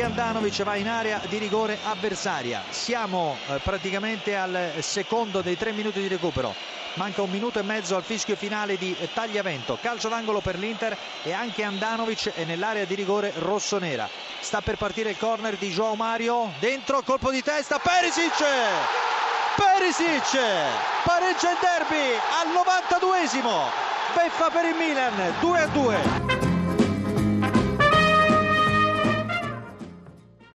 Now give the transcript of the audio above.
anche Andanovic va in area di rigore avversaria. Siamo eh, praticamente al secondo dei tre minuti di recupero. Manca un minuto e mezzo al fischio finale di Tagliavento. Calcio d'angolo per l'Inter e anche Andanovic è nell'area di rigore rossonera. Sta per partire il corner di Joao Mario. Dentro, colpo di testa, Perisic! Perisic! Pareggia il derby al 92esimo. Beffa per il Milan, 2 a 2.